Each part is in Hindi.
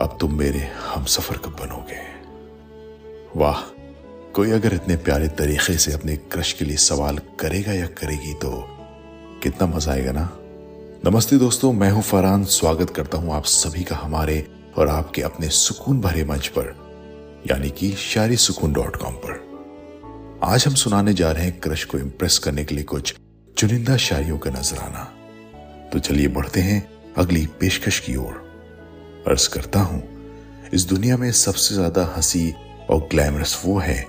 अब तुम मेरे हम सफ़र कब बनोगे? वाह, कोई अगर इतने प्यारे तरीके से अपने क्रश के लिए सवाल करेगा या करेगी तो कितना मज़ा आएगा ना? नमस्ते दोस्तों, मैं हूँ फरहान। स्वागत करता हूँ आप सभी का हमारे और आपके अपने सुकून भरे मंच पर, यानी कि शायरी सुकून डॉट कॉम पर। आज हम सुनाने जा रहे हैं क्रश को इम्प्रेस करने के लिए कुछ चुनिंदा शायरियों का नजराना। तो चलिए बढ़ते हैं अगली पेशकश की ओर। अर्ज़ करता हूँ, इस दुनिया में सबसे ज़्यादा हँसी और ग्लैमरस वो है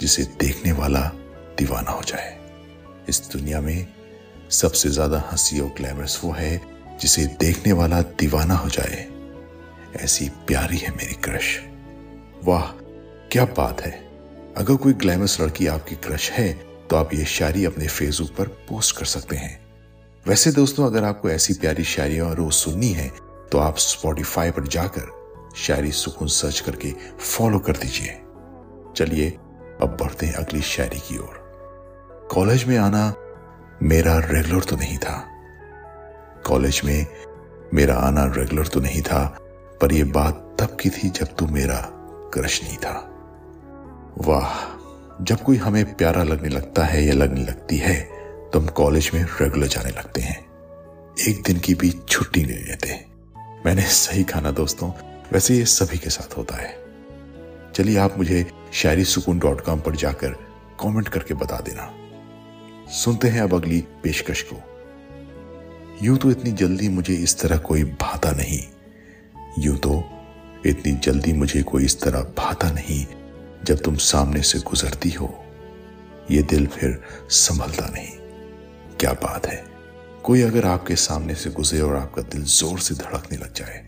जिसे देखने वाला दीवाना हो जाए। इस दुनिया में सबसे ज़्यादा हँसी और ग्लैमरस वो है जिसे देखने वाला दीवाना हो जाए। ऐसी प्यारी है मेरी क्रश। वाह, क्या बात है। अगर कोई ग्लैमरस लड़की आपकी क्रश है तो आप ये शायरी अपने फेसबुक पर पोस्ट कर सकते हैं। वैसे दोस्तों, अगर आपको ऐसी प्यारी शायरियाँ रोज सुननी है तो आप स्पॉटिफाई पर जाकर शायरी सुकून सर्च करके फॉलो कर दीजिए। चलिए, अब बढ़ते हैं अगली शायरी की ओर। कॉलेज में आना मेरा रेगुलर तो नहीं था। कॉलेज में मेरा आना रेगुलर तो नहीं था, पर यह बात तब की थी जब तू मेरा क्रश नहीं था। वाह, जब कोई हमें प्यारा लगने लगता है या लगने लगती है तो हम कॉलेज में रेगुलर जाने लगते हैं। एक दिन की भी छुट्टी नहीं लेते। मैंने सही कहा ना दोस्तों? वैसे ये सभी के साथ होता है। चलिए आप मुझे शायरी सुकून डॉट कॉम पर जाकर कमेंट करके बता देना। सुनते हैं अब अगली पेशकश को। यूँ तो इतनी जल्दी मुझे इस तरह कोई भाता नहीं। यूँ तो इतनी जल्दी मुझे कोई इस तरह भाता नहीं जब तुम सामने से गुजरती हो। ये दिल फिर संभलता नहीं। क्या बात है। कोई अगर आपके सामने से गुजरे और आपका दिल ज़ोर से धड़कने लग जाए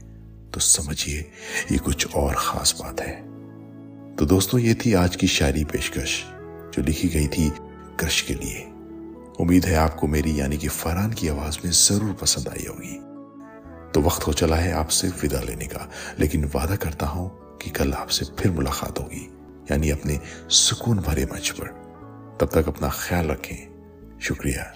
तो समझिए, ये कुछ और खास बात है। तो दोस्तों, ये थी आज की शायरी पेशकश, जो लिखी गई थी क्रश के लिए। उम्मीद है आपको मेरी यानी कि फरहान की आवाज़ में ज़रूर पसंद आई होगी। तो वक्त हो चला है आपसे विदा लेने का, लेकिन वादा करता हूँ कि कल आपसे फिर मुलाकात होगी, यानी अपने सुकून भरे मंच पर। तब तक अपना ख्याल रखें। शुक्रिया।